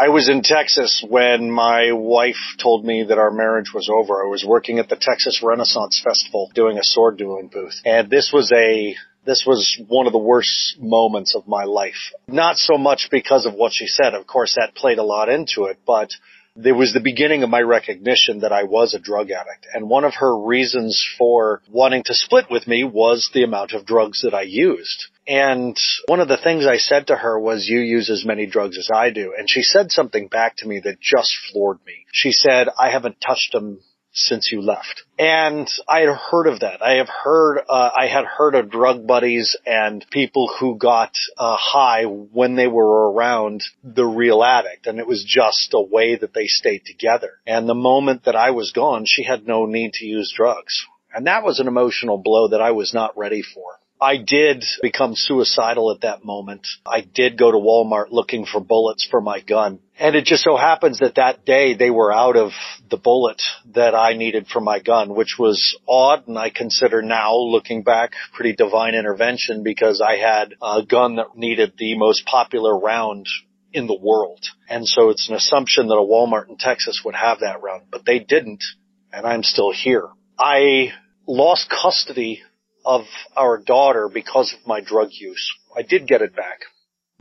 I was in Texas when my wife told me that our marriage was over. I was working at the Texas Renaissance Festival doing a sword dueling booth. And this was a this was one of the worst moments of my life. Not so much because of what she said. Of course, that played a lot into it, but there was the beginning of my recognition that I was a drug addict. And one of her reasons for wanting to split with me was the amount of drugs that I used. And one of the things I said to her was, you use as many drugs as I do. And she said something back to me that just floored me. She said, I haven't touched them since you left. And I had heard of that. I have heard, uh, I had heard of drug buddies and people who got uh, high when they were around the real addict. And it was just a way that they stayed together. And the moment that I was gone, she had no need to use drugs. And that was an emotional blow that I was not ready for. I did become suicidal at that moment. I did go to Walmart looking for bullets for my gun. And it just so happens that that day they were out of the bullet that I needed for my gun, which was odd and I consider now looking back pretty divine intervention because I had a gun that needed the most popular round in the world. And so it's an assumption that a Walmart in Texas would have that round, but they didn't and I'm still here. I lost custody of our daughter because of my drug use. I did get it back.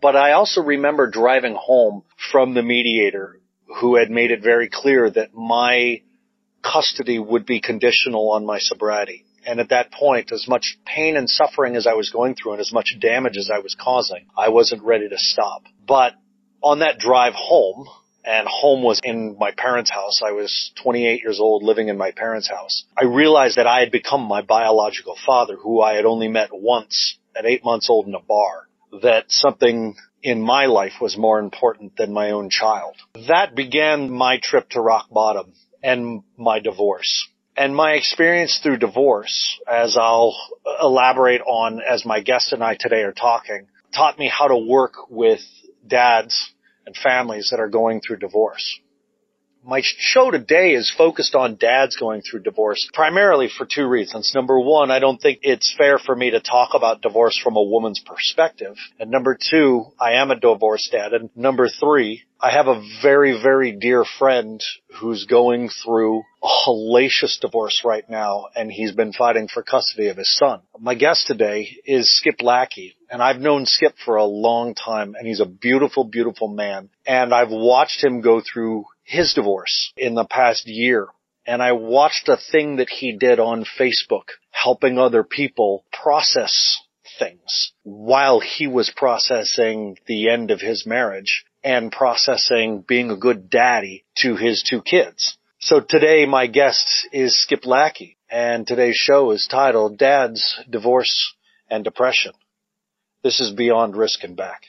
But I also remember driving home from the mediator who had made it very clear that my custody would be conditional on my sobriety. And at that point, as much pain and suffering as I was going through and as much damage as I was causing, I wasn't ready to stop. But on that drive home, and home was in my parents' house. I was 28 years old living in my parents' house. I realized that I had become my biological father, who I had only met once at eight months old in a bar, that something in my life was more important than my own child. That began my trip to rock bottom and my divorce. And my experience through divorce, as I'll elaborate on as my guest and I today are talking, taught me how to work with dads and families that are going through divorce. My show today is focused on dads going through divorce primarily for two reasons. Number one, I don't think it's fair for me to talk about divorce from a woman's perspective. And number two, I am a divorced dad. And number three, I have a very, very dear friend who's going through a hellacious divorce right now, and he's been fighting for custody of his son. My guest today is Skip Lackey, and I've known Skip for a long time, and he's a beautiful, beautiful man. And I've watched him go through his divorce in the past year. And I watched a thing that he did on Facebook, helping other people process things while he was processing the end of his marriage and processing being a good daddy to his two kids. So today my guest is Skip Lackey and today's show is titled Dad's Divorce and Depression. This is Beyond Risk and Back.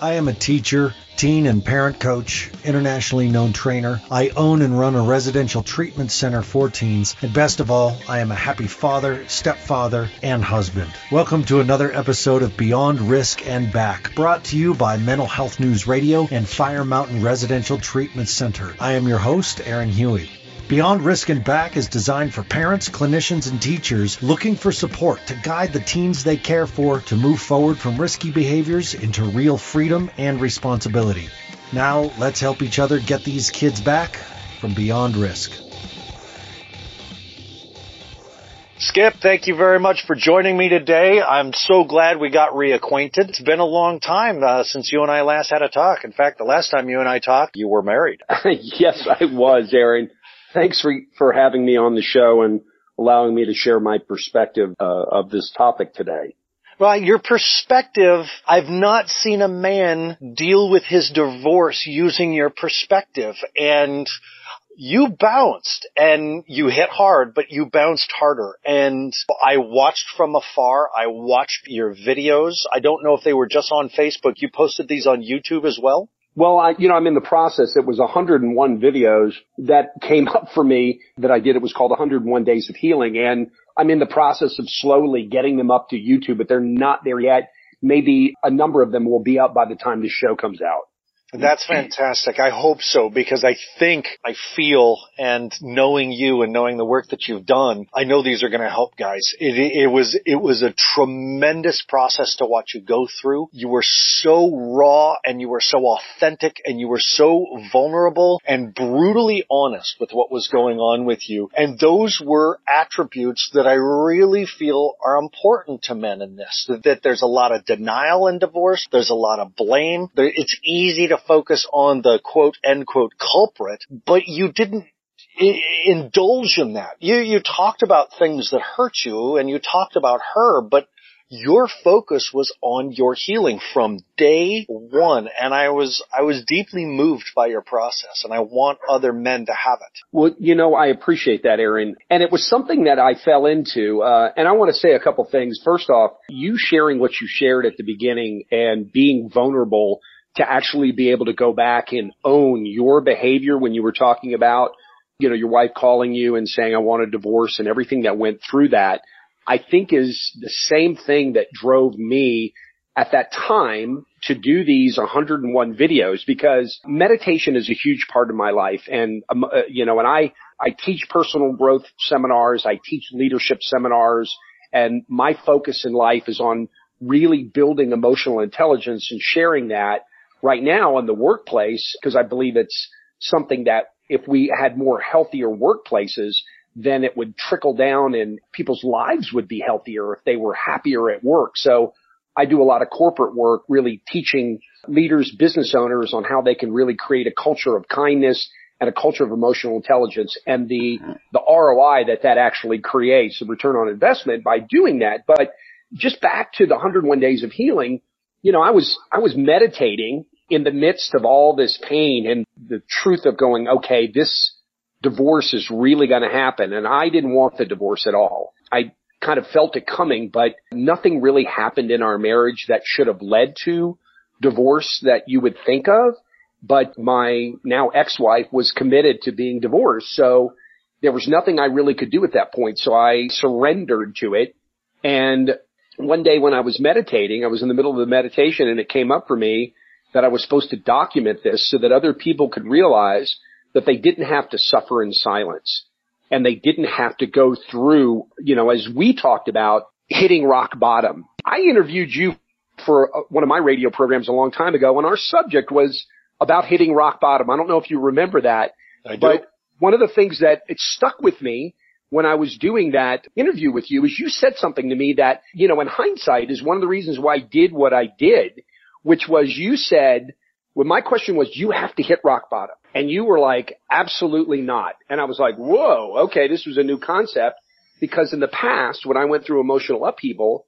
I am a teacher, teen and parent coach, internationally known trainer. I own and run a residential treatment center for teens. And best of all, I am a happy father, stepfather, and husband. Welcome to another episode of Beyond Risk and Back, brought to you by Mental Health News Radio and Fire Mountain Residential Treatment Center. I am your host, Aaron Huey. Beyond Risk and Back is designed for parents, clinicians, and teachers looking for support to guide the teens they care for to move forward from risky behaviors into real freedom and responsibility. Now, let's help each other get these kids back from beyond risk. Skip, thank you very much for joining me today. I'm so glad we got reacquainted. It's been a long time uh, since you and I last had a talk. In fact, the last time you and I talked, you were married. yes, I was, Aaron thanks for, for having me on the show and allowing me to share my perspective uh, of this topic today. Well, your perspective, I've not seen a man deal with his divorce using your perspective. And you bounced and you hit hard, but you bounced harder. And I watched from afar. I watched your videos. I don't know if they were just on Facebook. You posted these on YouTube as well? Well, I, you know, I'm in the process. It was 101 videos that came up for me that I did. It was called 101 Days of Healing. And I'm in the process of slowly getting them up to YouTube, but they're not there yet. Maybe a number of them will be up by the time this show comes out. Mm-hmm. That's fantastic. I hope so because I think, I feel, and knowing you and knowing the work that you've done, I know these are going to help guys. It, it was, it was a tremendous process to watch you go through. You were so raw and you were so authentic and you were so vulnerable and brutally honest with what was going on with you. And those were attributes that I really feel are important to men in this. That, that there's a lot of denial in divorce. There's a lot of blame. It's easy to focus on the quote end quote culprit, but you didn't indulge in that. You, you talked about things that hurt you and you talked about her, but your focus was on your healing from day one. And I was, I was deeply moved by your process and I want other men to have it. Well, you know, I appreciate that, Aaron. And it was something that I fell into. Uh, and I want to say a couple things. First off, you sharing what you shared at the beginning and being vulnerable to actually be able to go back and own your behavior when you were talking about, you know, your wife calling you and saying, I want a divorce and everything that went through that I think is the same thing that drove me at that time to do these 101 videos because meditation is a huge part of my life. And, um, uh, you know, and I, I teach personal growth seminars. I teach leadership seminars and my focus in life is on really building emotional intelligence and sharing that right now in the workplace because I believe it's something that if we had more healthier workplaces, then it would trickle down and people's lives would be healthier if they were happier at work. So I do a lot of corporate work really teaching leaders, business owners on how they can really create a culture of kindness and a culture of emotional intelligence and the, the ROI that that actually creates, the return on investment by doing that. But just back to the 101 days of healing, you know, I was, I was meditating in the midst of all this pain and the truth of going, okay, this, divorce is really going to happen. And I didn't want the divorce at all. I kind of felt it coming, but nothing really happened in our marriage that should have led to divorce that you would think of. But my now ex-wife was committed to being divorced. So there was nothing I really could do at that point. So I surrendered to it. And one day when I was meditating, I was in the middle of the meditation and it came up for me that I was supposed to document this so that other people could realize that they didn't have to suffer in silence and they didn't have to go through, you know, as we talked about hitting rock bottom. I interviewed you for uh, one of my radio programs a long time ago and our subject was about hitting rock bottom. I don't know if you remember that, I do. but one of the things that it stuck with me when I was doing that interview with you is you said something to me that, you know, in hindsight is one of the reasons why I did what I did, which was you said, when my question was, you have to hit rock bottom. And you were like, absolutely not. And I was like, whoa, okay, this was a new concept because in the past, when I went through emotional upheaval,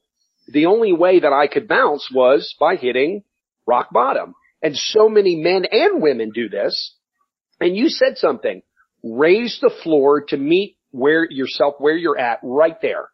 the only way that I could bounce was by hitting rock bottom. And so many men and women do this. And you said something, raise the floor to meet where yourself, where you're at right there.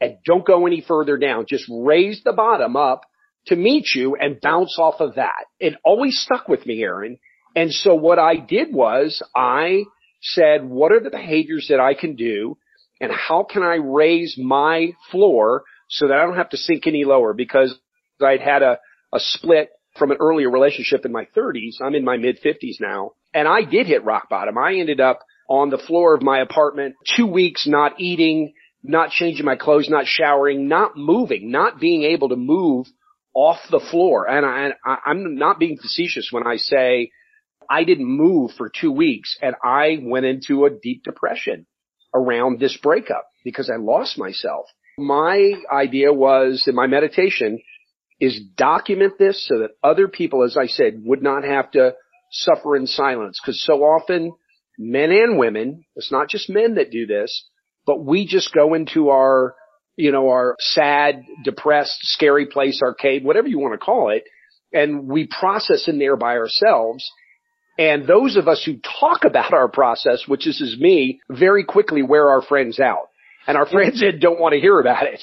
And don't go any further down. Just raise the bottom up to meet you and bounce off of that. It always stuck with me, Aaron. And so what I did was I said, what are the behaviors that I can do and how can I raise my floor so that I don't have to sink any lower because I'd had a, a split from an earlier relationship in my 30s. I'm in my mid 50s now and I did hit rock bottom. I ended up on the floor of my apartment two weeks not eating, not changing my clothes, not showering, not moving, not being able to move off the floor. And I, I'm not being facetious when I say I didn't move for two weeks and I went into a deep depression around this breakup because I lost myself. My idea was in my meditation is document this so that other people, as I said, would not have to suffer in silence. Cause so often men and women, it's not just men that do this, but we just go into our, you know, our sad, depressed, scary place arcade, whatever you want to call it. And we process in there by ourselves and those of us who talk about our process, which is, is me, very quickly wear our friends out. And our friends don't want to hear about it.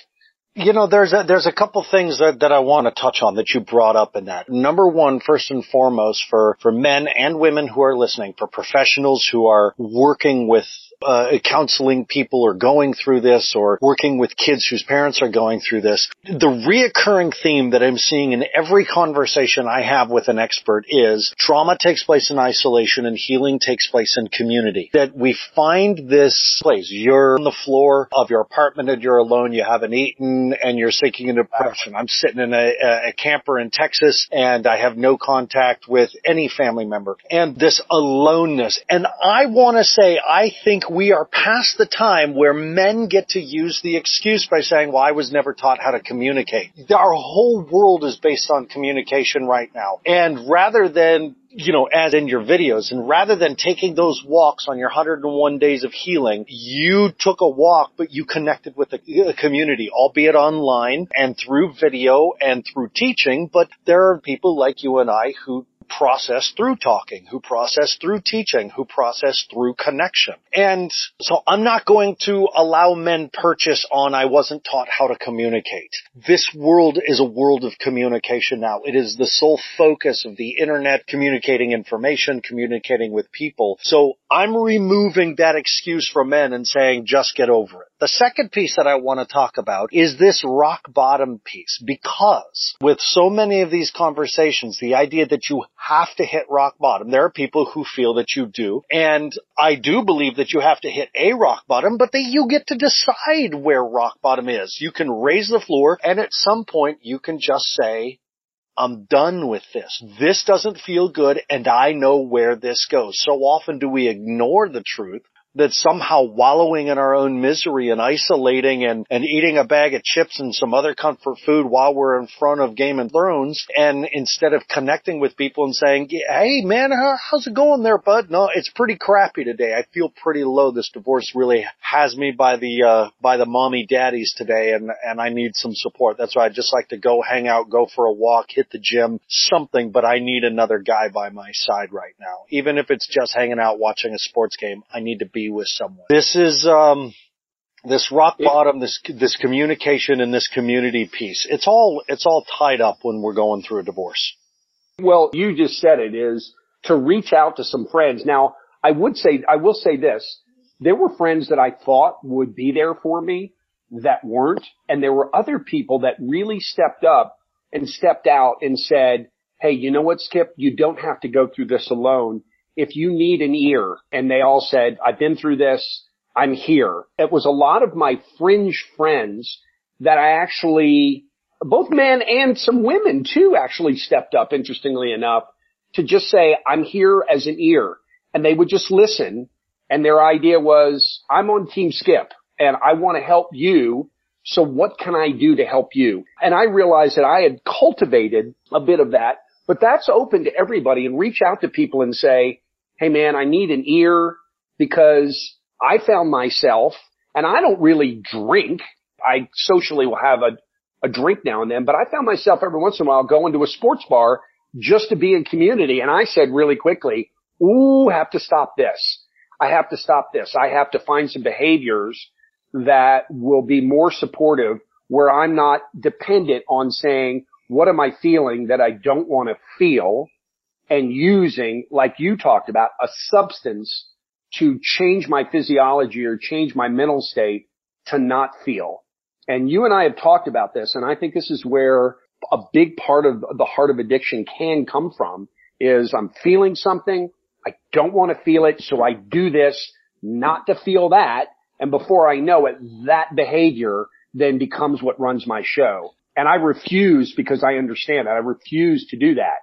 You know, there's a, there's a couple things that, that I want to touch on that you brought up in that. Number one, first and foremost, for, for men and women who are listening, for professionals who are working with uh, counseling people or going through this or working with kids whose parents are going through this, the reoccurring theme that I'm seeing in every conversation I have with an expert is trauma takes place in isolation and healing takes place in community. That we find this place. You're on the floor of your apartment and you're alone. You haven't eaten and you're sinking in depression. I'm sitting in a, a camper in Texas and I have no contact with any family member and this aloneness. And I want to say, I think we are past the time where men get to use the excuse by saying, well, I was never taught how to communicate. Our whole world is based on communication right now. And rather than you know, as in your videos. And rather than taking those walks on your 101 days of healing, you took a walk, but you connected with a, community, albeit online and through video and through teaching. But there are people like you and I who process through talking, who process through teaching, who process through connection. And so I'm not going to allow men purchase on I wasn't taught how to communicate. This world is a world of communication now. It is the sole focus of the internet communicating information, communicating with people. So I'm removing that excuse from men and saying just get over it. The second piece that I want to talk about is this rock bottom piece because with so many of these conversations, the idea that you have to hit rock bottom. There are people who feel that you do. And I do believe that you have to hit a rock bottom, but that you get to decide where rock bottom is. You can raise the floor and at some point you can just say, I'm done with this. This doesn't feel good and I know where this goes. So often do we ignore the truth that somehow wallowing in our own misery and isolating and, and eating a bag of chips and some other comfort food while we're in front of Game of Thrones and instead of connecting with people and saying, hey man, how, how's it going there, bud? No, it's pretty crappy today. I feel pretty low. This divorce really has me by the, uh, by the mommy daddies today and, and I need some support. That's why I just like to go hang out, go for a walk, hit the gym, something, but I need another guy by my side right now. Even if it's just hanging out watching a sports game, I need to be be with someone. This is, um, this rock bottom, this, this communication and this community piece. It's all, it's all tied up when we're going through a divorce. Well, you just said it is to reach out to some friends. Now, I would say, I will say this. There were friends that I thought would be there for me that weren't. And there were other people that really stepped up and stepped out and said, Hey, you know what, Skip? You don't have to go through this alone if you need an ear and they all said, I've been through this, I'm here. It was a lot of my fringe friends that I actually, both men and some women too actually stepped up, interestingly enough, to just say, I'm here as an ear. And they would just listen. And their idea was, I'm on team skip and I want to help you. So what can I do to help you? And I realized that I had cultivated a bit of that but that's open to everybody and reach out to people and say, Hey man, I need an ear because I found myself and I don't really drink. I socially will have a, a drink now and then, but I found myself every once in a while going to a sports bar just to be in community. And I said really quickly, Ooh, have to stop this. I have to stop this. I have to find some behaviors that will be more supportive where I'm not dependent on saying, what am I feeling that I don't want to feel and using, like you talked about, a substance to change my physiology or change my mental state to not feel. And you and I have talked about this, and I think this is where a big part of the heart of addiction can come from is I'm feeling something. I don't want to feel it. So I do this not to feel that. And before I know it, that behavior then becomes what runs my show. And I refuse because I understand that. I refuse to do that.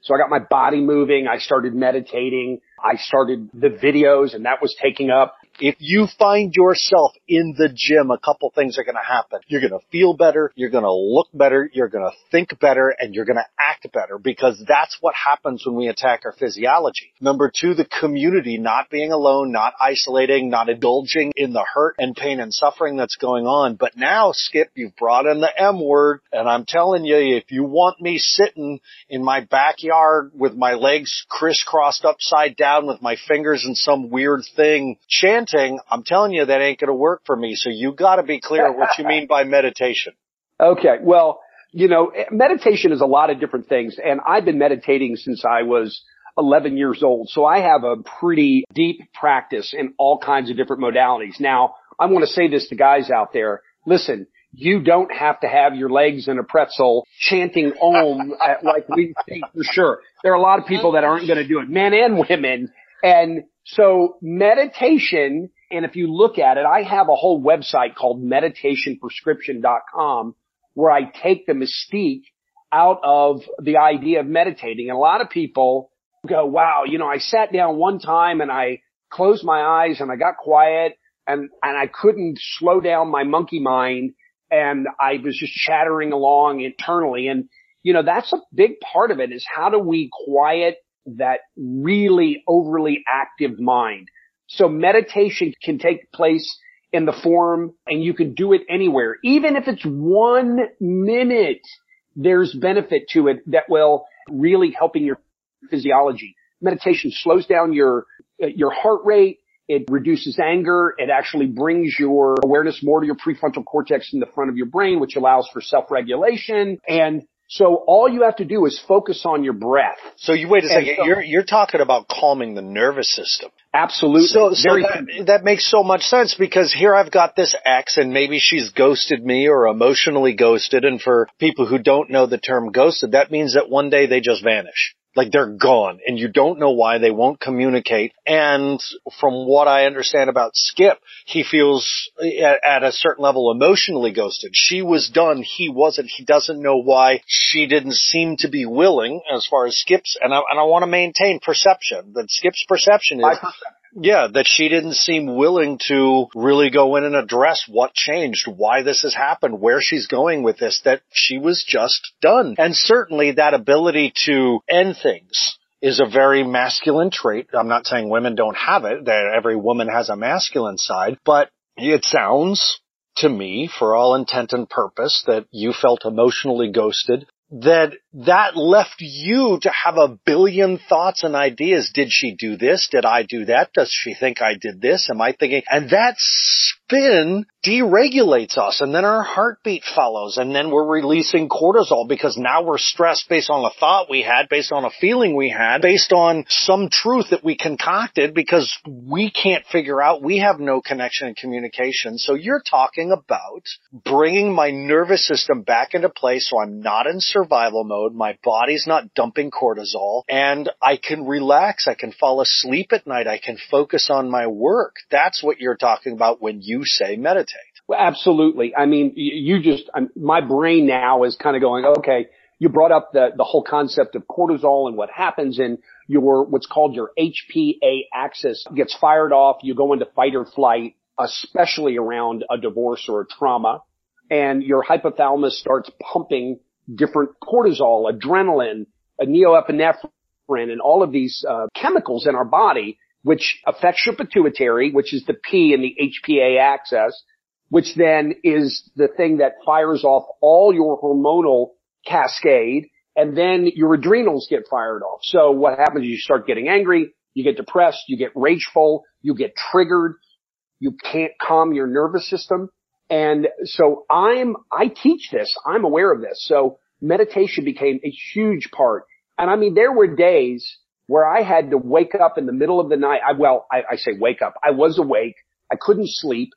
So I got my body moving. I started meditating. I started the videos and that was taking up if you find yourself in the gym, a couple things are going to happen. You're going to feel better. You're going to look better. You're going to think better and you're going to act better because that's what happens when we attack our physiology. Number two, the community not being alone, not isolating, not indulging in the hurt and pain and suffering that's going on. But now, Skip, you've brought in the M word and I'm telling you, if you want me sitting in my backyard with my legs crisscrossed upside down with my fingers in some weird thing chanting chanting, I'm telling you that ain't going to work for me. So you got to be clear what you mean by meditation. Okay. Well, you know, meditation is a lot of different things and I've been meditating since I was 11 years old. So I have a pretty deep practice in all kinds of different modalities. Now, I want to say this to guys out there. Listen, you don't have to have your legs in a pretzel chanting om like we think for sure. There are a lot of people that aren't going to do it, men and women. And so meditation, and if you look at it, I have a whole website called meditationprescription.com where I take the mystique out of the idea of meditating. And a lot of people go, wow, you know, I sat down one time and I closed my eyes and I got quiet and, and I couldn't slow down my monkey mind and I was just chattering along internally. And, you know, that's a big part of it is how do we quiet that really overly active mind? So meditation can take place in the form and you can do it anywhere. Even if it's one minute, there's benefit to it that will really helping your physiology. Meditation slows down your, your heart rate. It reduces anger. It actually brings your awareness more to your prefrontal cortex in the front of your brain, which allows for self-regulation. And so all you have to do is focus on your breath. So you wait a second. So, you're you're talking about calming the nervous system. Absolutely. So, so that, that makes so much sense because here I've got this ex and maybe she's ghosted me or emotionally ghosted. And for people who don't know the term ghosted, that means that one day they just vanish. Like they're gone and you don't know why they won't communicate. And from what I understand about Skip, he feels at, a certain level emotionally ghosted. She was done. He wasn't. He doesn't know why she didn't seem to be willing as far as Skip's. And I, and I want to maintain perception that Skip's perception is yeah, that she didn't seem willing to really go in and address what changed, why this has happened, where she's going with this, that she was just done. And certainly that ability to end things is a very masculine trait. I'm not saying women don't have it, that every woman has a masculine side, but it sounds to me, for all intent and purpose, that you felt emotionally ghosted that that left you to have a billion thoughts and ideas. Did she do this? Did I do that? Does she think I did this? Am I thinking? And that spin deregulates us and then our heartbeat follows and then we're releasing cortisol because now we're stressed based on a thought we had, based on a feeling we had, based on some truth that we concocted because we can't figure out, we have no connection and communication. So you're talking about bringing my nervous system back into place so I'm not in survival mode, my body's not dumping cortisol, and I can relax, I can fall asleep at night, I can focus on my work. That's what you're talking about when you say meditate. Well, absolutely. I mean, you just, my brain now is kind of going, okay, you brought up the, the whole concept of cortisol and what happens in your, what's called your HPA axis gets fired off. You go into fight or flight, especially around a divorce or a trauma and your hypothalamus starts pumping different cortisol, adrenaline, norepinephrine, and all of these uh, chemicals in our body, which affects your pituitary, which is the P in the HPA axis, which then is the thing that fires off all your hormonal cascade, and then your adrenals get fired off. So what happens is you start getting angry, you get depressed, you get rageful, you get triggered, you can't calm your nervous system. And so I'm, I teach this. I'm aware of this. So meditation became a huge part. And I mean, there were days where I had to wake up in the middle of the night. I, well, I, I say wake up. I was awake. I couldn't sleep.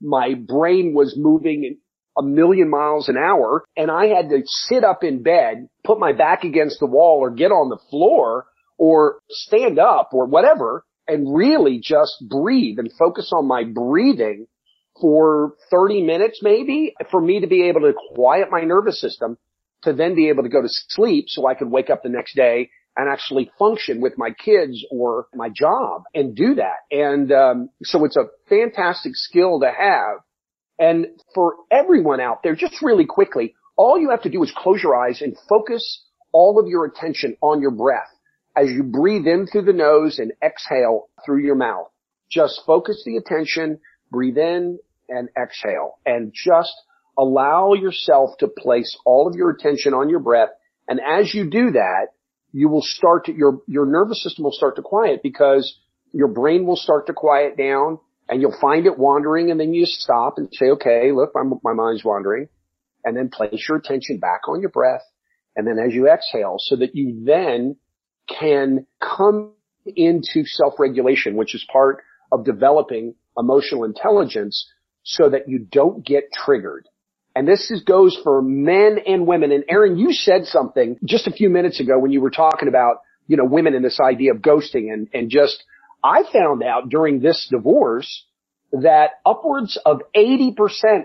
My brain was moving a million miles an hour and I had to sit up in bed, put my back against the wall or get on the floor or stand up or whatever and really just breathe and focus on my breathing for 30 minutes maybe for me to be able to quiet my nervous system to then be able to go to sleep so I could wake up the next day and actually function with my kids or my job and do that. And um, so it's a fantastic skill to have. And for everyone out there, just really quickly, all you have to do is close your eyes and focus all of your attention on your breath as you breathe in through the nose and exhale through your mouth. Just focus the attention, breathe in and exhale and just allow yourself to place all of your attention on your breath. And as you do that, you will start to, your, your nervous system will start to quiet because your brain will start to quiet down and you'll find it wandering and then you stop and say, okay, look, my, my mind's wandering and then place your attention back on your breath. And then as you exhale so that you then can come into self-regulation, which is part of developing emotional intelligence so that you don't get triggered. And this is, goes for men and women. And Aaron, you said something just a few minutes ago when you were talking about, you know, women and this idea of ghosting and, and just, I found out during this divorce that upwards of 80%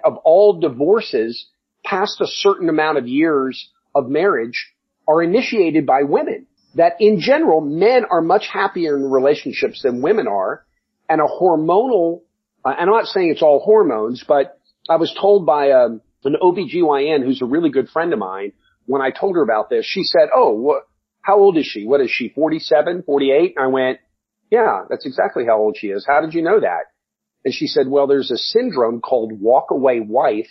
of all divorces past a certain amount of years of marriage are initiated by women. That in general, men are much happier in relationships than women are and a hormonal, uh, and I'm not saying it's all hormones, but I was told by a, um, an OBGYN who's a really good friend of mine when I told her about this, she said, oh, what, how old is she? What is she? 47, 48? And I went, yeah, that's exactly how old she is. How did you know that? And she said, well, there's a syndrome called walk away wife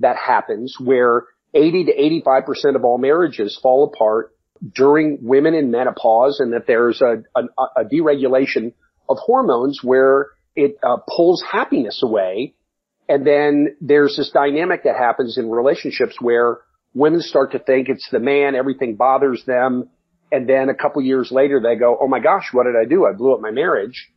that happens where 80 to 85% of all marriages fall apart during women in menopause and that there's a, a, a deregulation of hormones where it uh, pulls happiness away. And then there's this dynamic that happens in relationships where women start to think it's the man, everything bothers them. And then a couple years later they go, Oh my gosh, what did I do? I blew up my marriage.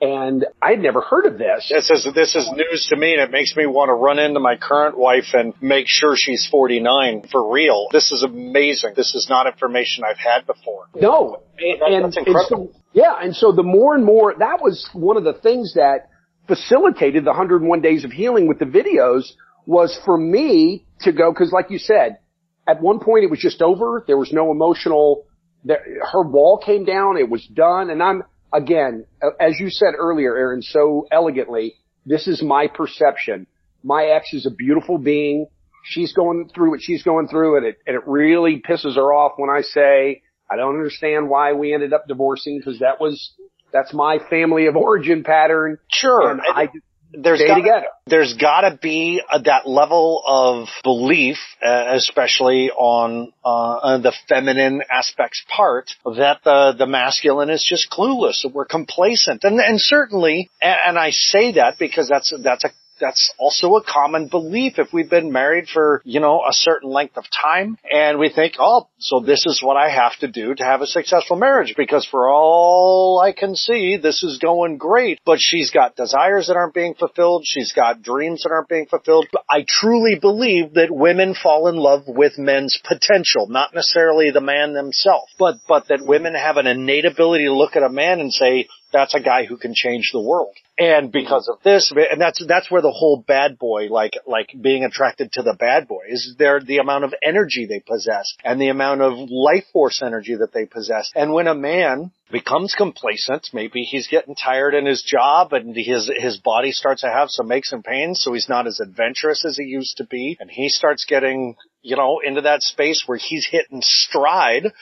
And I'd never heard of this. This is, this is news to me and it makes me want to run into my current wife and make sure she's 49 for real. This is amazing. This is not information I've had before. No. And, That's incredible. And so, yeah. And so the more and more, that was one of the things that facilitated the 101 days of healing with the videos was for me to go, cause like you said, at one point it was just over. There was no emotional, there, her wall came down. It was done. And I'm, again, as you said earlier, Aaron, so elegantly, this is my perception. My ex is a beautiful being. She's going through what she's going through and it, and it really pisses her off when I say, I don't understand why we ended up divorcing because that was, that's my family of origin pattern. Sure. And I, there's stay gotta, together. There's got to be a, that level of belief, uh, especially on uh, the feminine aspects part, that the the masculine is just clueless. We're complacent, and and certainly, and, and I say that because that's that's a that's also a common belief if we've been married for, you know, a certain length of time and we think, oh, so this is what I have to do to have a successful marriage because for all I can see, this is going great, but she's got desires that aren't being fulfilled. She's got dreams that aren't being fulfilled. I truly believe that women fall in love with men's potential, not necessarily the man themselves, but, but that women have an innate ability to look at a man and say, that's a guy who can change the world. And because of this, and that's, that's where the whole bad boy, like, like being attracted to the bad boy is there the amount of energy they possess and the amount of life force energy that they possess. And when a man becomes complacent, maybe he's getting tired in his job and his, his body starts to have some aches and pains, so he's not as adventurous as he used to be, and he starts getting you know, into that space where he's hitting stride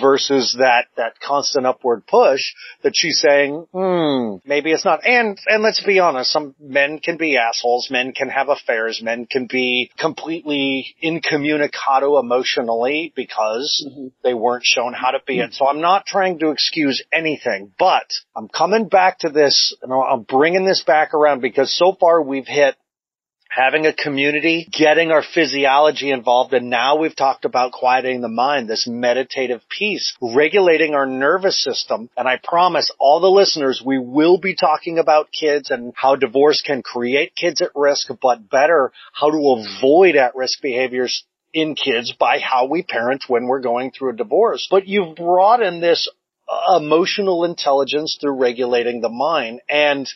versus that, that constant upward push that she's saying, hmm, maybe it's not. And, and let's be honest, some men can be assholes, men can have affairs, men can be completely incommunicado emotionally because mm-hmm. they weren't shown how to be it. So I'm not trying to excuse anything, but I'm coming back to this, and I'm bringing this back around because so far we've hit having a community, getting our physiology involved, and now we've talked about quieting the mind, this meditative piece, regulating our nervous system. And I promise all the listeners, we will be talking about kids and how divorce can create kids at risk, but better, how to avoid at-risk behaviors in kids by how we parent when we're going through a divorce. But you've brought in this emotional intelligence through regulating the mind and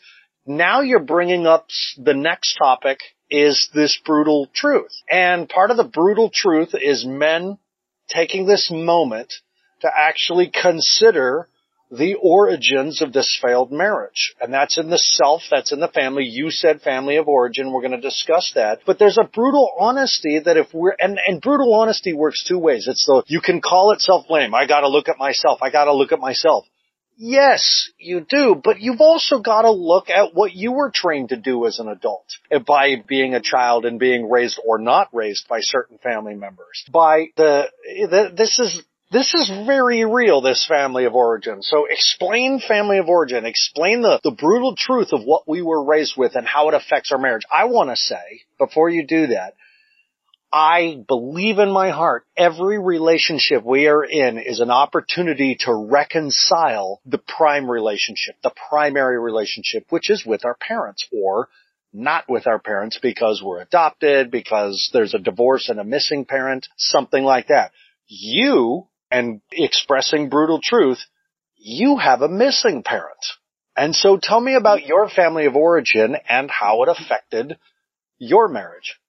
now you're bringing up the next topic is this brutal truth. And part of the brutal truth is men taking this moment to actually consider the origins of this failed marriage. And that's in the self, that's in the family. You said family of origin. We're going to discuss that. But there's a brutal honesty that if we're, and, and brutal honesty works two ways. It's the, you can call it self-blame. I gotta look at myself. I gotta look at myself. Yes, you do, but you've also got to look at what you were trained to do as an adult eh, by being a child and being raised or not raised by certain family members. By the, eh, the this is this is very real, this family of origin. So explain family of origin. Explain the, the brutal truth of what we were raised with and how it affects our marriage. I want to say, before you do that, I believe in my heart every relationship we are in is an opportunity to reconcile the prime relationship, the primary relationship, which is with our parents or not with our parents because we're adopted, because there's a divorce and a missing parent, something like that. You, and expressing brutal truth, you have a missing parent. And so tell me about your family of origin and how it affected your marriage.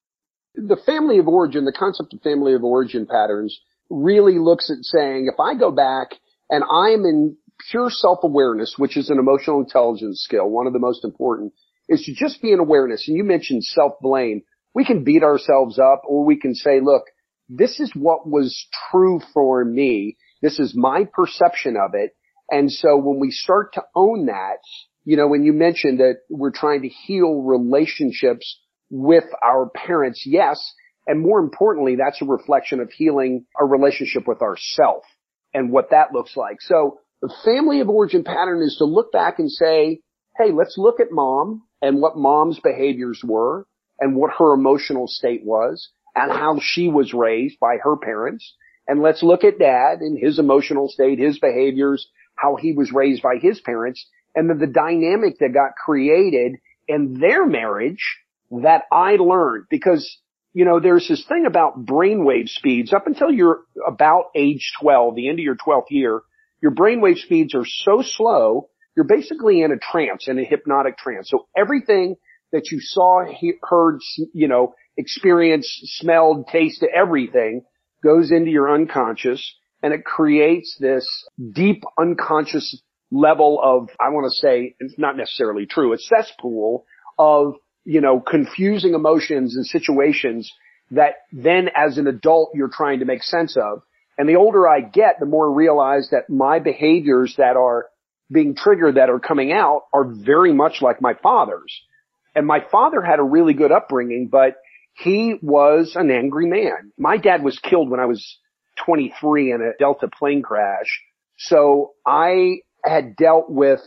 The family of origin, the concept of family of origin patterns really looks at saying, if I go back and I'm in pure self-awareness, which is an emotional intelligence skill, one of the most important, is to just be in awareness. And you mentioned self-blame. We can beat ourselves up or we can say, look, this is what was true for me. This is my perception of it. And so when we start to own that, you know, when you mentioned that we're trying to heal relationships with our parents, yes. And more importantly, that's a reflection of healing our relationship with ourself and what that looks like. So the family of origin pattern is to look back and say, Hey, let's look at mom and what mom's behaviors were and what her emotional state was and how she was raised by her parents. And let's look at dad and his emotional state, his behaviors, how he was raised by his parents and then the dynamic that got created in their marriage that I learned because, you know, there's this thing about brainwave speeds up until you're about age 12, the end of your 12th year, your brainwave speeds are so slow, you're basically in a trance, in a hypnotic trance. So everything that you saw, heard, you know, experienced, smelled, tasted, everything goes into your unconscious and it creates this deep unconscious level of, I want to say, it's not necessarily true, a cesspool of you know, confusing emotions and situations that then as an adult you're trying to make sense of. And the older I get, the more I realize that my behaviors that are being triggered that are coming out are very much like my father's. And my father had a really good upbringing, but he was an angry man. My dad was killed when I was 23 in a Delta plane crash. So I had dealt with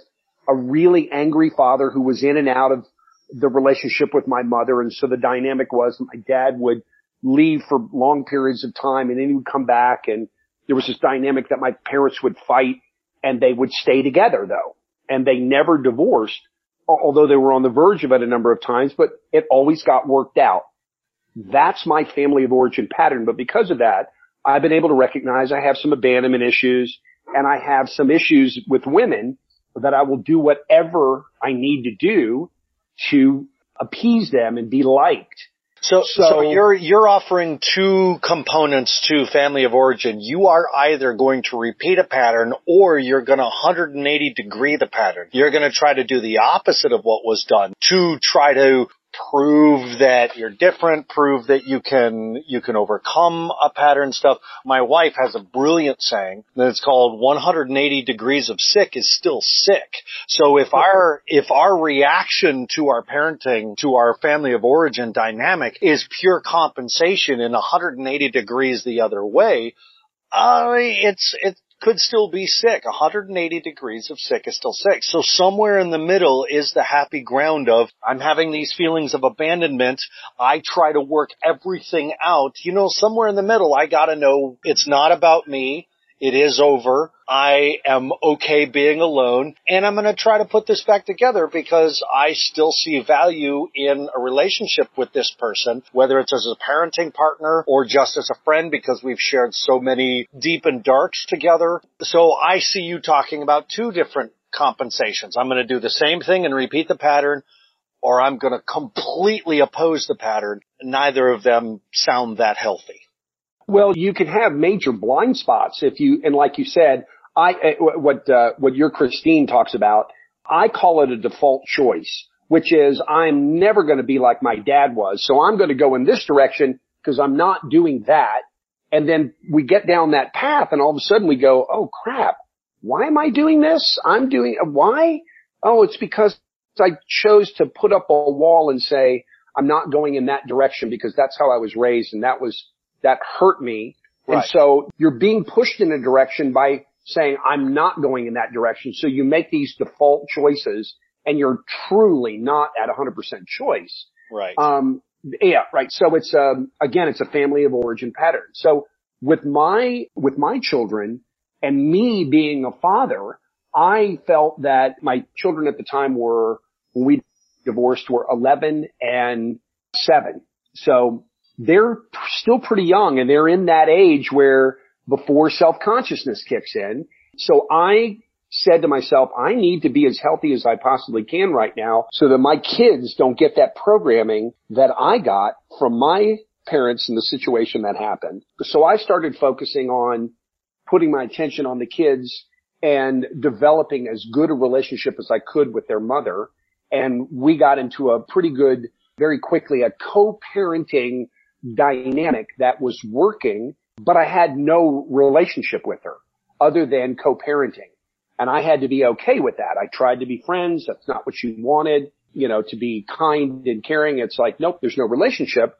a really angry father who was in and out of the relationship with my mother. And so the dynamic was my dad would leave for long periods of time and then he would come back and there was this dynamic that my parents would fight and they would stay together though. And they never divorced, although they were on the verge of it a number of times, but it always got worked out. That's my family of origin pattern. But because of that, I've been able to recognize I have some abandonment issues and I have some issues with women that I will do whatever I need to do to appease them and be liked. So, so, so, you're, you're offering two components to family of origin. You are either going to repeat a pattern or you're going to 180 degree the pattern. You're going to try to do the opposite of what was done to try to prove that you're different, prove that you can, you can overcome a pattern stuff. My wife has a brilliant saying that it's called 180 degrees of sick is still sick. So if our, if our reaction to our parenting, to our family of origin dynamic is pure compensation in 180 degrees the other way, uh, it's, it's, could still be sick. 180 degrees of sick is still sick. So somewhere in the middle is the happy ground of, I'm having these feelings of abandonment. I try to work everything out. You know, somewhere in the middle, I gotta know it's not about me. It is over. I am okay being alone and I'm going to try to put this back together because I still see value in a relationship with this person, whether it's as a parenting partner or just as a friend because we've shared so many deep and darks together. So I see you talking about two different compensations. I'm going to do the same thing and repeat the pattern or I'm going to completely oppose the pattern. Neither of them sound that healthy. Well, you can have major blind spots if you, and like you said, I, eh, what, uh, what your Christine talks about, I call it a default choice, which is I'm never going to be like my dad was. So I'm going to go in this direction because I'm not doing that. And then we get down that path and all of a sudden we go, Oh crap. Why am I doing this? I'm doing, why? Oh, it's because I chose to put up a wall and say, I'm not going in that direction because that's how I was raised and that was that hurt me. Right. And so you're being pushed in a direction by saying, I'm not going in that direction. So you make these default choices and you're truly not at 100% choice. Right. Um, Yeah, right. So it's, um, again, it's a family of origin pattern. So with my, with my children and me being a father, I felt that my children at the time were, when we divorced were 11 and 7. So they're still pretty young and they're in that age where before self-consciousness kicks in. So I said to myself, I need to be as healthy as I possibly can right now so that my kids don't get that programming that I got from my parents and the situation that happened. So I started focusing on putting my attention on the kids and developing as good a relationship as I could with their mother. And we got into a pretty good, very quickly, a co-parenting dynamic that was working, but I had no relationship with her other than co-parenting. And I had to be okay with that. I tried to be friends. That's not what she wanted, you know, to be kind and caring. It's like, nope, there's no relationship,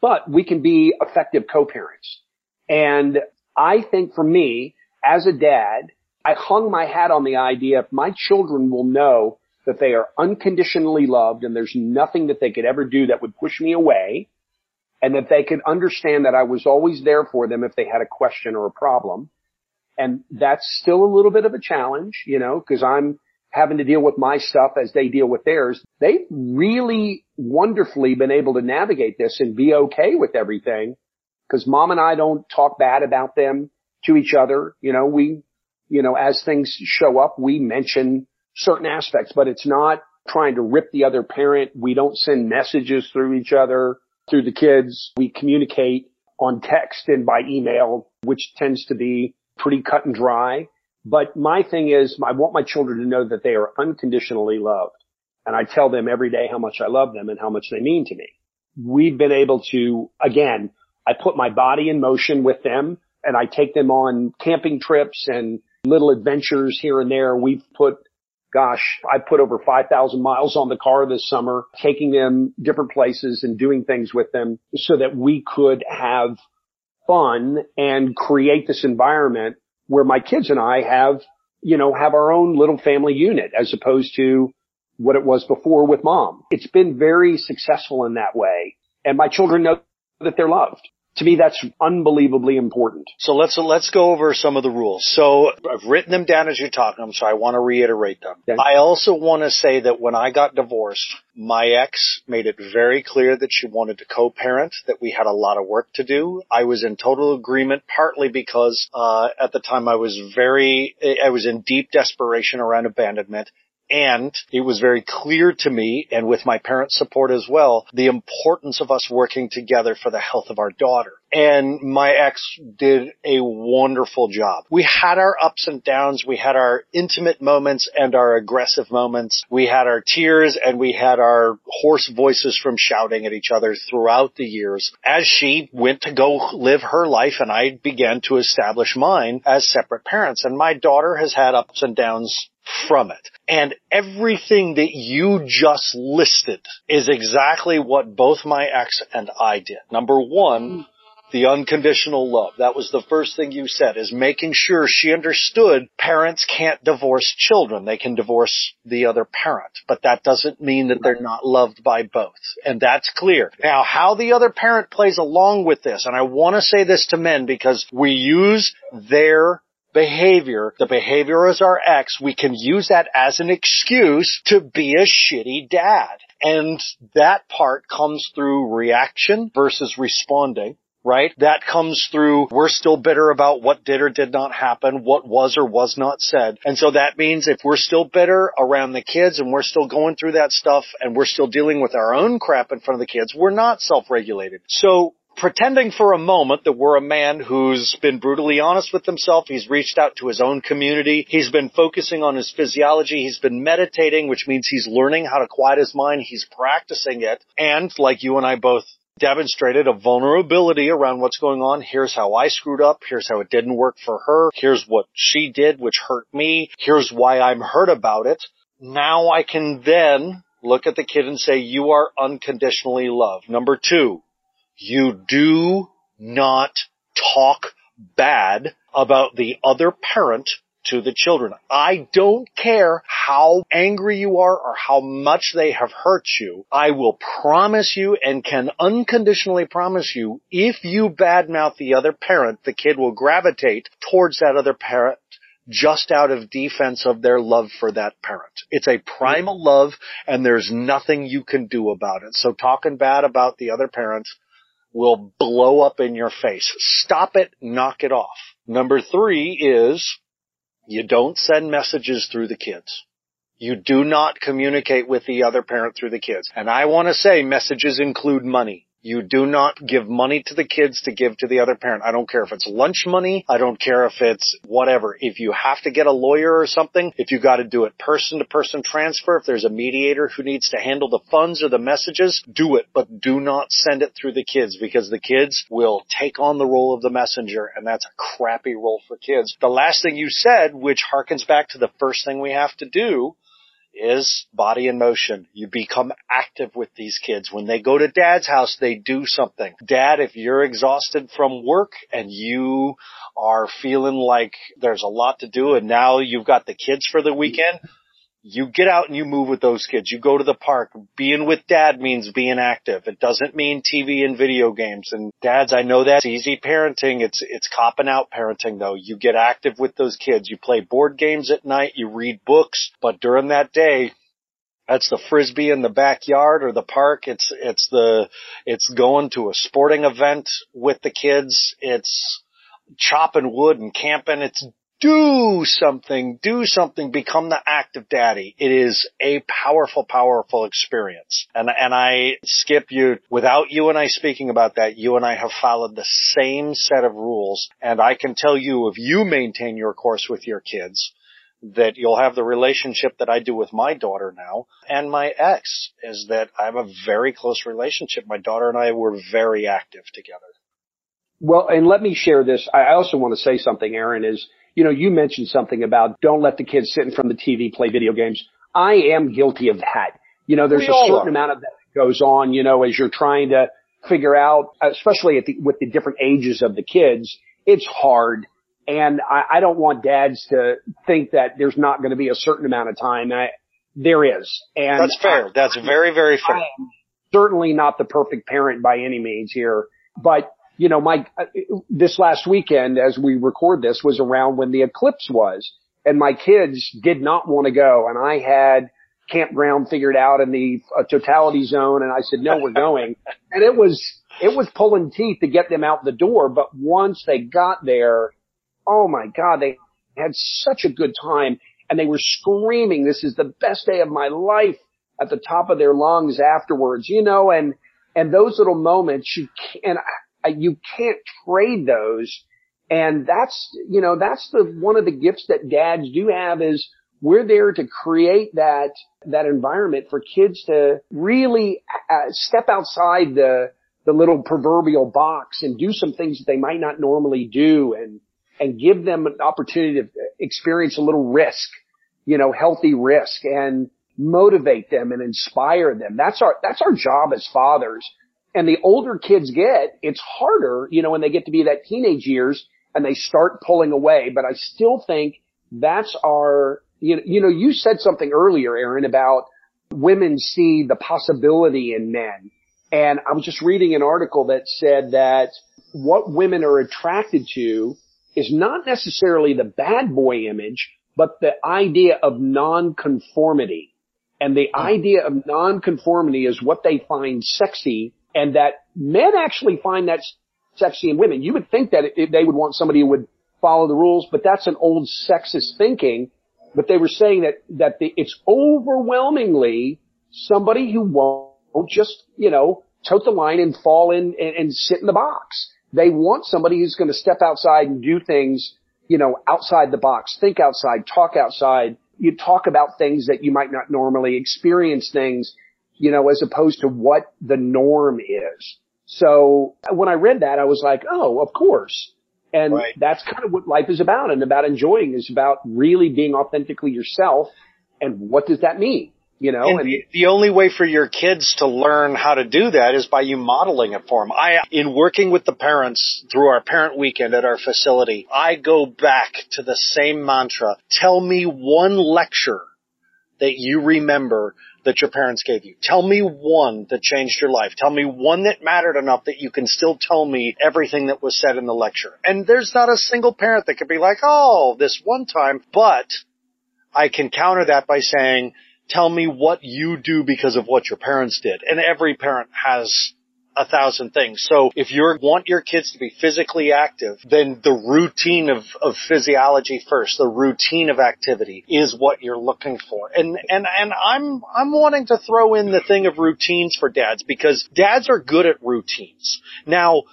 but we can be effective co-parents. And I think for me, as a dad, I hung my hat on the idea if my children will know that they are unconditionally loved and there's nothing that they could ever do that would push me away and that they could understand that I was always there for them if they had a question or a problem. And that's still a little bit of a challenge, you know, cause I'm having to deal with my stuff as they deal with theirs. They've really wonderfully been able to navigate this and be okay with everything because mom and I don't talk bad about them to each other. You know, we, you know, as things show up, we mention certain aspects, but it's not trying to rip the other parent. We don't send messages through each other, through the kids. We communicate on text and by email, which tends to be pretty cut and dry. But my thing is I want my children to know that they are unconditionally loved. And I tell them every day how much I love them and how much they mean to me. We've been able to, again, I put my body in motion with them and I take them on camping trips and little adventures here and there. We've put, gosh, I put over 5,000 miles on the car this summer, taking them different places and doing things with them so that we could have fun and create this environment where my kids and I have, you know, have our own little family unit as opposed to what it was before with mom. It's been very successful in that way. And my children know that they're loved to me, that's unbelievably important. So let's let's go over some of the rules. So I've written them down as you're talking them, so I want to reiterate them. Okay. I also want to say that when I got divorced, my ex made it very clear that she wanted to co-parent, that we had a lot of work to do. I was in total agreement, partly because uh, at the time I was very, I was in deep desperation around abandonment, and it was very clear to me, and with my parents' support as well, the importance of us working together for the health of our daughter. And my ex did a wonderful job. We had our ups and downs. We had our intimate moments and our aggressive moments. We had our tears and we had our hoarse voices from shouting at each other throughout the years as she went to go live her life and I began to establish mine as separate parents. And my daughter has had ups and downs from it. And everything that you just listed is exactly what both my ex and I did. Number one, hmm. the unconditional love. That was the first thing you said is making sure she understood parents can't divorce children. They can divorce the other parent, but that doesn't mean that they're not loved by both. And that's clear. Now, how the other parent plays along with this, and I want to say this to men because we use their behavior, the behavior is our ex, we can use that as an excuse to be a shitty dad. And that part comes through reaction versus responding right? That comes through we're still bitter about what did or did not happen, what was or was not said. And so that means if we're still bitter around the kids and we're still going through that stuff and we're still dealing with our own crap in front of the kids, we're not self-regulated. So pretending for a moment that we're a man who's been brutally honest with himself. He's reached out to his own community. He's been focusing on his physiology. He's been meditating, which means he's learning how to quiet his mind. He's practicing it. And like you and I both demonstrated a vulnerability around what's going on. Here's how I screwed up. Here's how it didn't work for her. Here's what she did, which hurt me. Here's why I'm hurt about it. Now I can then look at the kid and say, you are unconditionally loved. Number two, you do not talk bad about the other parent to the children. I don't care how angry you are or how much they have hurt you. I will promise you and can unconditionally promise you if you badmouth the other parent, the kid will gravitate towards that other parent just out of defense of their love for that parent. It's a primal love and there's nothing you can do about it. So talking bad about the other parent will blow up in your face. Stop it, knock it off. Number three is you don't send messages through the kids. You do not communicate with the other parent through the kids. And I want to say messages include money. You do not give money to the kids to give to the other parent. I don't care if it's lunch money. I don't care if it's whatever. If you have to get a lawyer or something, if you got to do it person to person transfer, if there's a mediator who needs to handle the funds or the messages, do it, but do not send it through the kids because the kids will take on the role of the messenger and that's a crappy role for kids. The last thing you said, which harkens back to the first thing we have to do, is body in motion. You become active with these kids. When they go to dad's house, they do something. Dad, if you're exhausted from work and you are feeling like there's a lot to do and now you've got the kids for the weekend, you get out and you move with those kids. You go to the park. Being with dad means being active. It doesn't mean TV and video games. And dads, I know that's easy parenting. It's, it's copping out parenting though. You get active with those kids. You play board games at night. You read books, but during that day, that's the frisbee in the backyard or the park. It's, it's the, it's going to a sporting event with the kids. It's chopping wood and camping. It's do something, do something, become the active daddy. It is a powerful, powerful experience. And, and I skip you without you and I speaking about that. You and I have followed the same set of rules. And I can tell you if you maintain your course with your kids, that you'll have the relationship that I do with my daughter now and my ex is that I have a very close relationship. My daughter and I were very active together. Well, and let me share this. I also want to say something, Aaron, is you know, you mentioned something about don't let the kids sit in front of the TV, play video games. I am guilty of that. You know, there's we a certain are. amount of that that goes on, you know, as you're trying to figure out, especially at the, with the different ages of the kids, it's hard. And I, I don't want dads to think that there's not going to be a certain amount of time. I, there is. And that's fair. I, that's very, very fair. certainly not the perfect parent by any means here, but you know, my, uh, this last weekend as we record this was around when the eclipse was and my kids did not want to go and I had campground figured out in the uh, totality zone and I said, no, we're going. and it was, it was pulling teeth to get them out the door. But once they got there, oh my God, they had such a good time and they were screaming, this is the best day of my life at the top of their lungs afterwards, you know, and, and those little moments you can, and you can't trade those. And that's, you know, that's the, one of the gifts that dads do have is we're there to create that, that environment for kids to really uh, step outside the, the little proverbial box and do some things that they might not normally do and, and give them an opportunity to experience a little risk, you know, healthy risk and motivate them and inspire them. That's our, that's our job as fathers and the older kids get, it's harder, you know, when they get to be that teenage years and they start pulling away. But I still think that's our, you know, you know, you said something earlier, Aaron, about women see the possibility in men. And I was just reading an article that said that what women are attracted to is not necessarily the bad boy image, but the idea of nonconformity. And the hmm. idea of nonconformity is what they find sexy and that men actually find that sexy in women. You would think that it, they would want somebody who would follow the rules, but that's an old sexist thinking. But they were saying that that the, it's overwhelmingly somebody who won't just you know tote the line and fall in and, and sit in the box. They want somebody who's going to step outside and do things you know outside the box, think outside, talk outside. You talk about things that you might not normally experience things you know, as opposed to what the norm is. So when I read that, I was like, oh, of course. And right. that's kind of what life is about and about enjoying is about really being authentically yourself. And what does that mean? you know, and, and the, the, only way for your kids to learn how to do that is by you modeling it for them. I, in working with the parents through our parent weekend at our facility, I go back to the same mantra. Tell me one lecture that you remember that your parents gave you. Tell me one that changed your life. Tell me one that mattered enough that you can still tell me everything that was said in the lecture. And there's not a single parent that could be like, oh, this one time, but I can counter that by saying, tell me what you do because of what your parents did. And every parent has a thousand things. So if you want your kids to be physically active, then the routine of, of physiology first, the routine of activity is what you're looking for. And, and, and I'm, I'm wanting to throw in the thing of routines for dads because dads are good at routines. Now,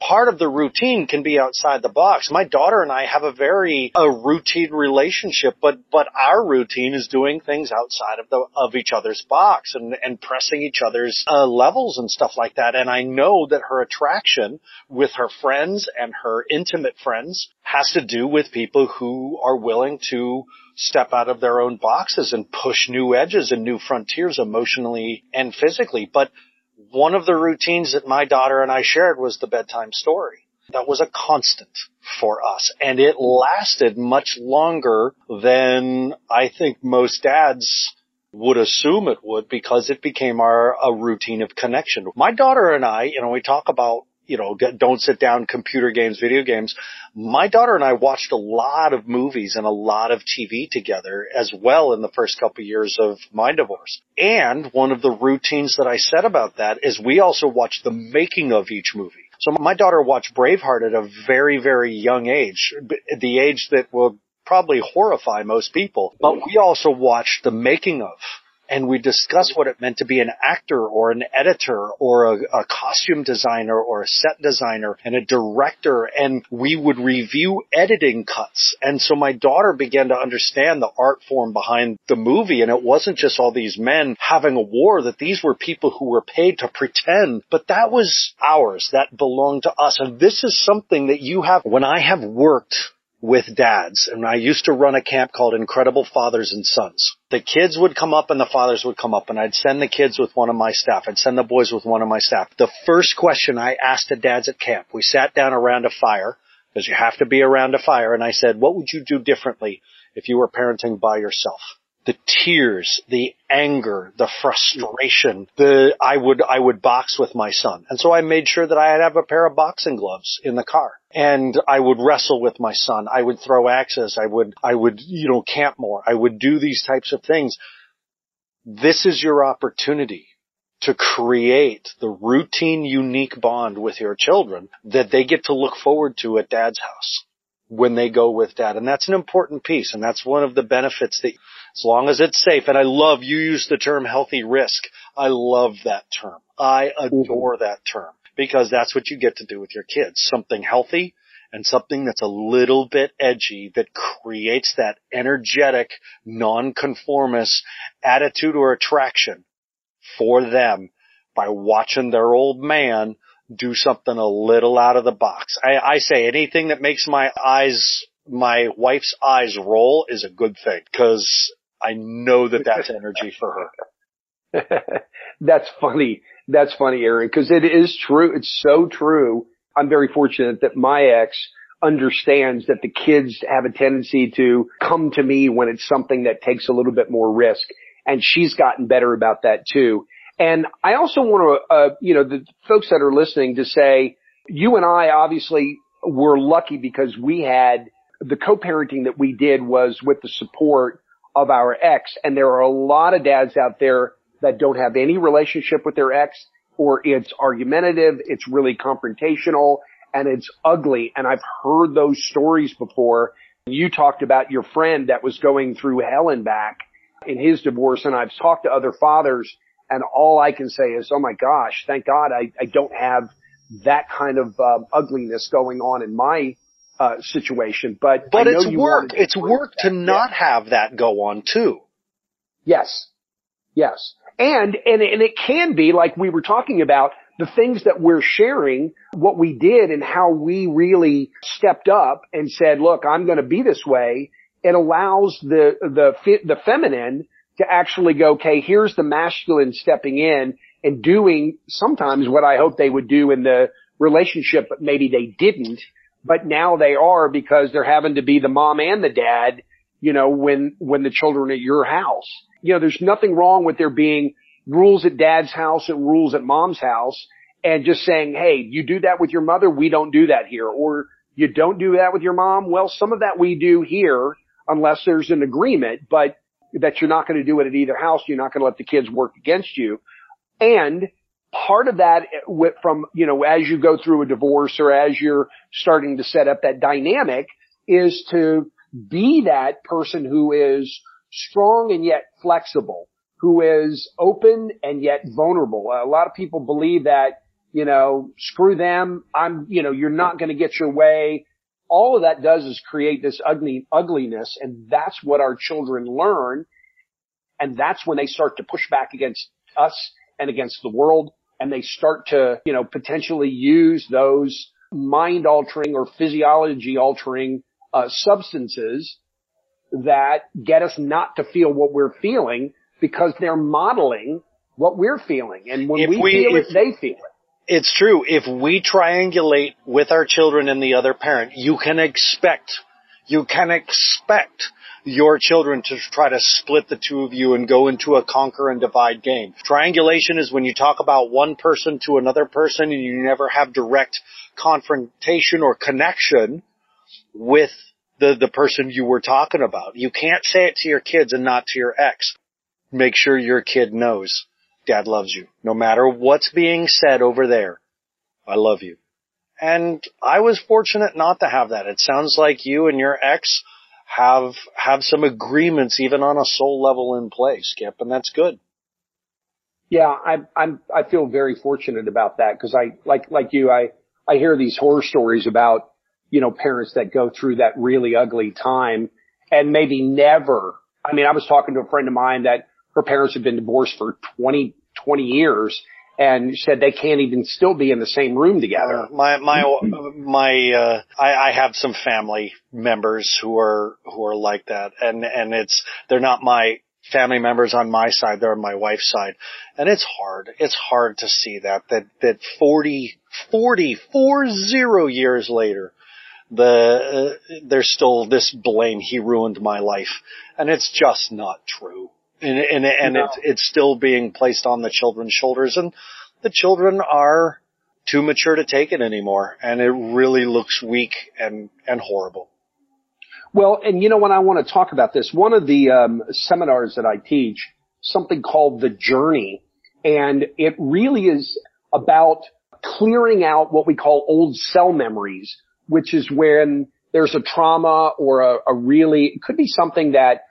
part of the routine can be outside the box. My daughter and I have a very a routine relationship, but but our routine is doing things outside of the of each other's box and and pressing each other's uh, levels and stuff like that. And I know that her attraction with her friends and her intimate friends has to do with people who are willing to step out of their own boxes and push new edges and new frontiers emotionally and physically. But one of the routines that my daughter and I shared was the bedtime story. That was a constant for us and it lasted much longer than I think most dads would assume it would because it became our a routine of connection. My daughter and I, you know, we talk about you know, don't sit down computer games, video games. My daughter and I watched a lot of movies and a lot of TV together as well in the first couple of years of my divorce. And one of the routines that I said about that is we also watched the making of each movie. So my daughter watched Braveheart at a very, very young age, the age that will probably horrify most people. But we also watched the making of and we discussed what it meant to be an actor or an editor or a, a, costume designer or a set designer and a director and we would review editing cuts. And so my daughter began to understand the art form behind the movie and it wasn't just all these men having a war that these were people who were paid to pretend, but that was ours. That belonged to us. And this is something that you have when I have worked with dads. And I used to run a camp called Incredible Fathers and Sons. The kids would come up and the fathers would come up and I'd send the kids with one of my staff. I'd send the boys with one of my staff. The first question I asked the dads at camp, we sat down around a fire because you have to be around a fire. And I said, what would you do differently if you were parenting by yourself? The tears, the anger, the frustration, the, I would, I would box with my son. And so I made sure that I'd have a pair of boxing gloves in the car. And I would wrestle with my son. I would throw axes. I would, I would, you know, camp more. I would do these types of things. This is your opportunity to create the routine unique bond with your children that they get to look forward to at dad's house when they go with dad. And that's an important piece. And that's one of the benefits that as long as it's safe, and I love, you use the term healthy risk. I love that term. I adore mm-hmm. that term because that's what you get to do with your kids. Something healthy and something that's a little bit edgy that creates that energetic, nonconformist attitude or attraction for them by watching their old man do something a little out of the box. I, I say anything that makes my eyes, my wife's eyes roll is a good thing because I know that that's energy for her. that's funny. That's funny, Aaron, because it is true. It's so true. I'm very fortunate that my ex understands that the kids have a tendency to come to me when it's something that takes a little bit more risk. And she's gotten better about that too. And I also want to, uh, you know, the folks that are listening to say, you and I obviously were lucky because we had the co-parenting that we did was with the support of our ex. And there are a lot of dads out there that don't have any relationship with their ex or it's argumentative. It's really confrontational and it's ugly. And I've heard those stories before. You talked about your friend that was going through hell and back in his divorce. And I've talked to other fathers and all I can say is, oh my gosh, thank God I, I don't have that kind of uh, ugliness going on in my uh, situation. But but it's work. It's work to not yeah. have that go on too. Yes, yes, and and and it can be like we were talking about the things that we're sharing, what we did, and how we really stepped up and said, "Look, I'm going to be this way." It allows the the the feminine to actually go, okay, here's the masculine stepping in and doing sometimes what I hope they would do in the relationship, but maybe they didn't, but now they are because they're having to be the mom and the dad, you know, when, when the children are at your house. You know, there's nothing wrong with there being rules at dad's house and rules at mom's house and just saying, Hey, you do that with your mother. We don't do that here. Or you don't do that with your mom. Well, some of that we do here unless there's an agreement, but that you're not going to do it at either house. You're not going to let the kids work against you. And part of that eh, from, you know, as you go through a divorce or as you're starting to set up that dynamic is to be that person who is strong and yet flexible, who is open and yet vulnerable. A lot of people believe that, you know, screw them. I'm, you know, you're not going to get your way all of that does is create this ugly ugliness and that's what our children learn and that's when they start to push back against us and against the world and they start to you know potentially use those mind altering or physiology altering uh, substances that get us not to feel what we're feeling because they're modeling what we're feeling and when we, we, feel if, it they feel it it's true. If we triangulate with our children and the other parent, you can expect, you can expect your children to try to split the two of you and go into a conquer and divide game. Triangulation is when you talk about one person to another person and you never have direct confrontation or connection with the, the person you were talking about. You can't say it to your kids and not to your ex. Make sure your kid knows Dad loves you. No matter what's being said over there, I love you. And I was fortunate not to have that. It sounds like you and your ex have, have some agreements even on a soul level in place, Skip, and that's good. Yeah, I, I'm, I feel very fortunate about that because I, like, like you, I, I hear these horror stories about, you know, parents that go through that really ugly time and maybe never. I mean, I was talking to a friend of mine that her parents had been divorced for 20, 20 years and said they can't even still be in the same room together. Uh, my my my uh I, I have some family members who are who are like that and and it's they're not my family members on my side, they're on my wife's side. And it's hard. It's hard to see that that that 40 40 40 years later the uh, there's still this blame he ruined my life and it's just not true and and, and no. it's it's still being placed on the children's shoulders, and the children are too mature to take it anymore, and it really looks weak and and horrible. Well, and you know when I want to talk about this, one of the um, seminars that I teach, something called the journey, and it really is about clearing out what we call old cell memories, which is when there's a trauma or a, a really, it could be something that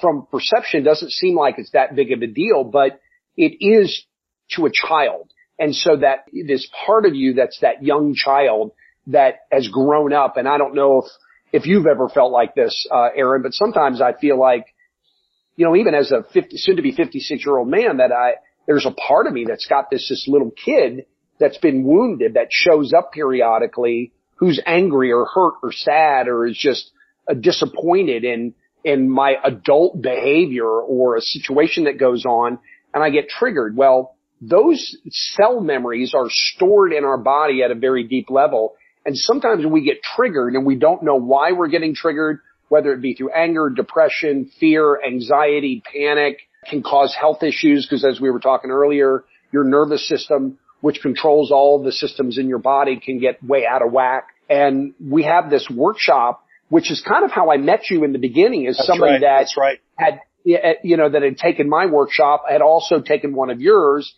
from perception doesn't seem like it's that big of a deal, but it is to a child. And so that this part of you that's that young child that has grown up. And I don't know if, if you've ever felt like this, uh, Aaron, but sometimes I feel like, you know, even as a 50, soon to be 56 year old man that I, there's a part of me that's got this, this little kid that's been wounded that shows up periodically who's angry or hurt or sad or is just uh, disappointed in in my adult behavior or a situation that goes on and I get triggered. Well, those cell memories are stored in our body at a very deep level. And sometimes we get triggered and we don't know why we're getting triggered, whether it be through anger, depression, fear, anxiety, panic can cause health issues because as we were talking earlier, your nervous system, which controls all the systems in your body can get way out of whack. And we have this workshop which is kind of how I met you in the beginning as That's somebody right. that right. had, you know, that had taken my workshop, had also taken one of yours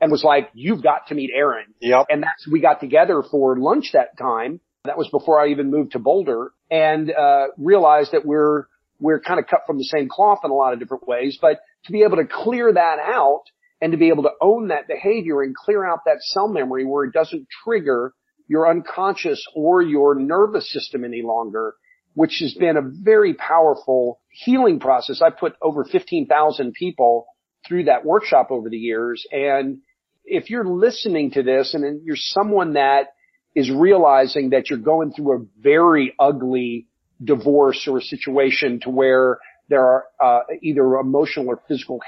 and was like, you've got to meet Aaron. Yep. And that's, we got together for lunch that time. That was before I even moved to Boulder and, uh, realized that we're, we're kind of cut from the same cloth in a lot of different ways, but to be able to clear that out and to be able to own that behavior and clear out that cell memory where it doesn't trigger your unconscious or your nervous system any longer, which has been a very powerful healing process. I put over 15,000 people through that workshop over the years. And if you're listening to this and you're someone that is realizing that you're going through a very ugly divorce or a situation to where there are uh, either emotional or physical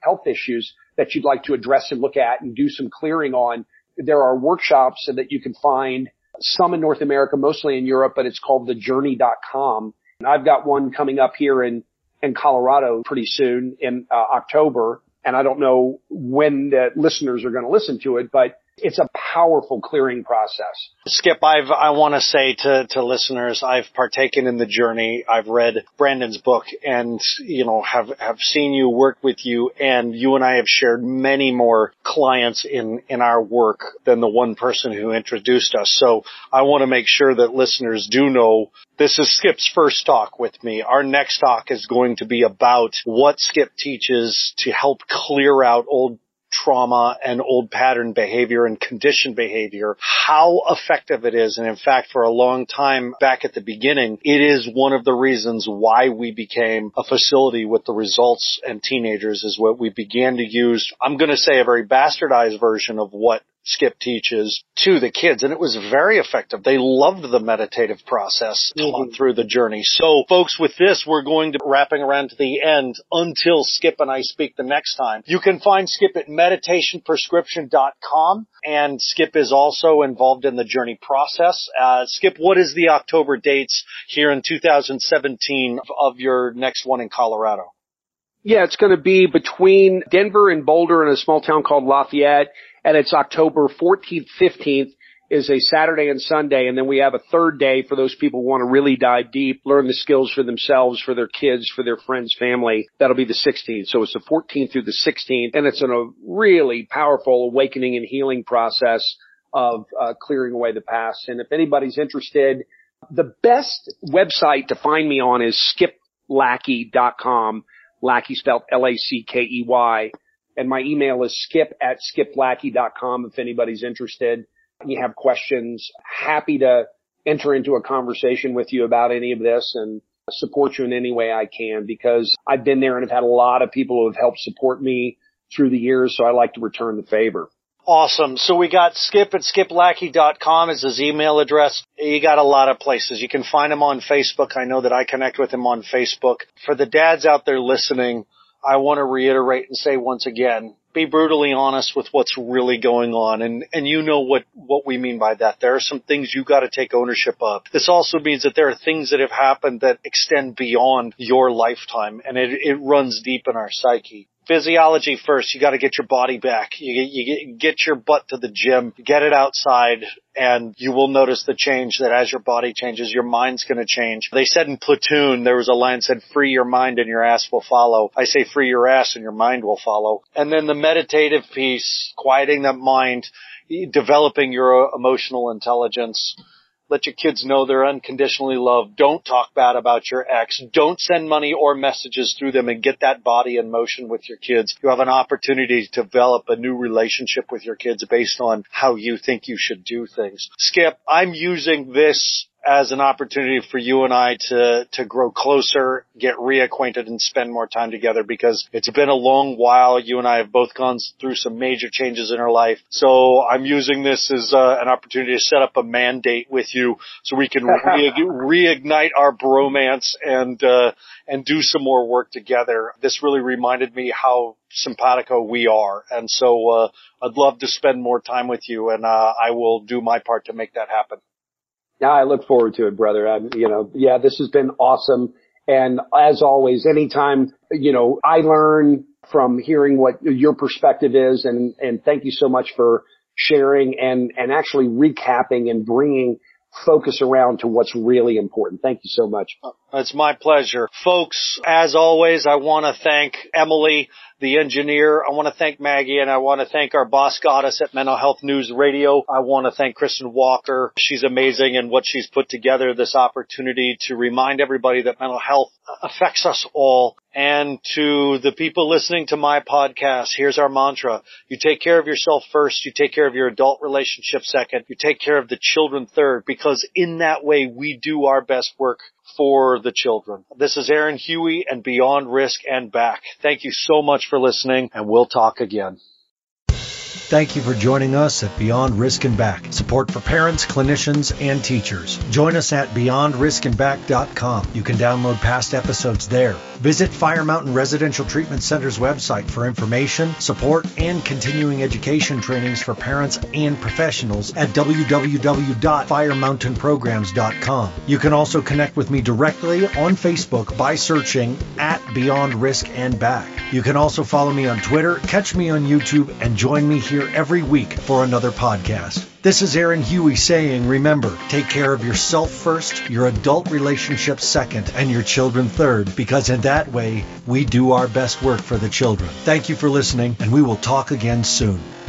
health issues that you'd like to address and look at and do some clearing on, there are workshops that you can find some in North America, mostly in Europe, but it's called thejourney.com. And I've got one coming up here in, in Colorado pretty soon in uh, October. And I don't know when the listeners are going to listen to it, but it's a powerful clearing process. Skip, I've, I want to say to, to listeners, I've partaken in the journey. I've read Brandon's book and, you know, have, have seen you work with you and you and I have shared many more clients in, in our work than the one person who introduced us. So I want to make sure that listeners do know this is Skip's first talk with me. Our next talk is going to be about what Skip teaches to help clear out old trauma and old pattern behavior and conditioned behavior, how effective it is. And in fact, for a long time back at the beginning, it is one of the reasons why we became a facility with the results and teenagers is what we began to use. I'm going to say a very bastardized version of what Skip teaches to the kids and it was very effective. They loved the meditative process mm-hmm. through the journey. So folks, with this, we're going to wrapping around to the end until Skip and I speak the next time. You can find Skip at meditationprescription.com and Skip is also involved in the journey process. Uh, Skip, what is the October dates here in 2017 of your next one in Colorado? Yeah, it's going to be between Denver and Boulder in a small town called Lafayette and it's October 14th, 15th is a Saturday and Sunday. And then we have a third day for those people who want to really dive deep, learn the skills for themselves, for their kids, for their friends, family. That'll be the 16th. So it's the 14th through the 16th. And it's a really powerful awakening and healing process of uh, clearing away the past. And if anybody's interested, the best website to find me on is skiplackey.com. Lackey spelled L-A-C-K-E-Y. And my email is skip at skiplackey.com if anybody's interested. You have questions. Happy to enter into a conversation with you about any of this and support you in any way I can because I've been there and have had a lot of people who have helped support me through the years. So I like to return the favor. Awesome. So we got Skip at skiplackey.com is his email address. You got a lot of places. You can find him on Facebook. I know that I connect with him on Facebook. For the dads out there listening, I want to reiterate and say once again, be brutally honest with what's really going on. And, and you know what, what we mean by that. There are some things you got to take ownership of. This also means that there are things that have happened that extend beyond your lifetime and it, it runs deep in our psyche physiology first. You got to get your body back. You, you get your butt to the gym, get it outside, and you will notice the change that as your body changes, your mind's going to change. They said in Platoon, there was a line said, free your mind and your ass will follow. I say free your ass and your mind will follow. And then the meditative piece, quieting that mind, developing your emotional intelligence, let your kids know they're unconditionally loved. Don't talk bad about your ex. Don't send money or messages through them and get that body in motion with your kids. You have an opportunity to develop a new relationship with your kids based on how you think you should do things. Skip, I'm using this as an opportunity for you and I to, to grow closer, get reacquainted and spend more time together because it's been a long while. You and I have both gone through some major changes in our life. So I'm using this as uh, an opportunity to set up a mandate with you so we can re- reignite our bromance and, uh, and do some more work together. This really reminded me how simpatico we are. And so, uh, I'd love to spend more time with you and, uh, I will do my part to make that happen. I look forward to it, brother. I'm, you know, yeah, this has been awesome. And as always, anytime, you know, I learn from hearing what your perspective is and, and thank you so much for sharing and, and actually recapping and bringing focus around to what's really important. Thank you so much. Oh, It's my pleasure. Folks, as always, I want to thank Emily the engineer. I want to thank Maggie and I want to thank our boss goddess at Mental Health News Radio. I want to thank Kristen Walker. She's amazing and what she's put together this opportunity to remind everybody that mental health affects us all. And to the people listening to my podcast, here's our mantra. You take care of yourself first. You take care of your adult relationship second. You take care of the children third because in that way we do our best work for the children. This is Aaron Huey and Beyond Risk and Back. Thank you so much for listening and we'll talk again. Thank you for joining us at Beyond Risk and Back. Support for parents, clinicians, and teachers. Join us at beyondriskandback.com. You can download past episodes there. Visit Fire Mountain Residential Treatment Center's website for information, support, and continuing education trainings for parents and professionals at www.firemountainprograms.com. You can also connect with me directly on Facebook by searching at Beyond Risk and Back. You can also follow me on Twitter, catch me on YouTube, and join me here every week for another podcast. This is Aaron Huey saying, remember, take care of yourself first, your adult relationships second, and your children third, because in that way, we do our best work for the children. Thank you for listening, and we will talk again soon.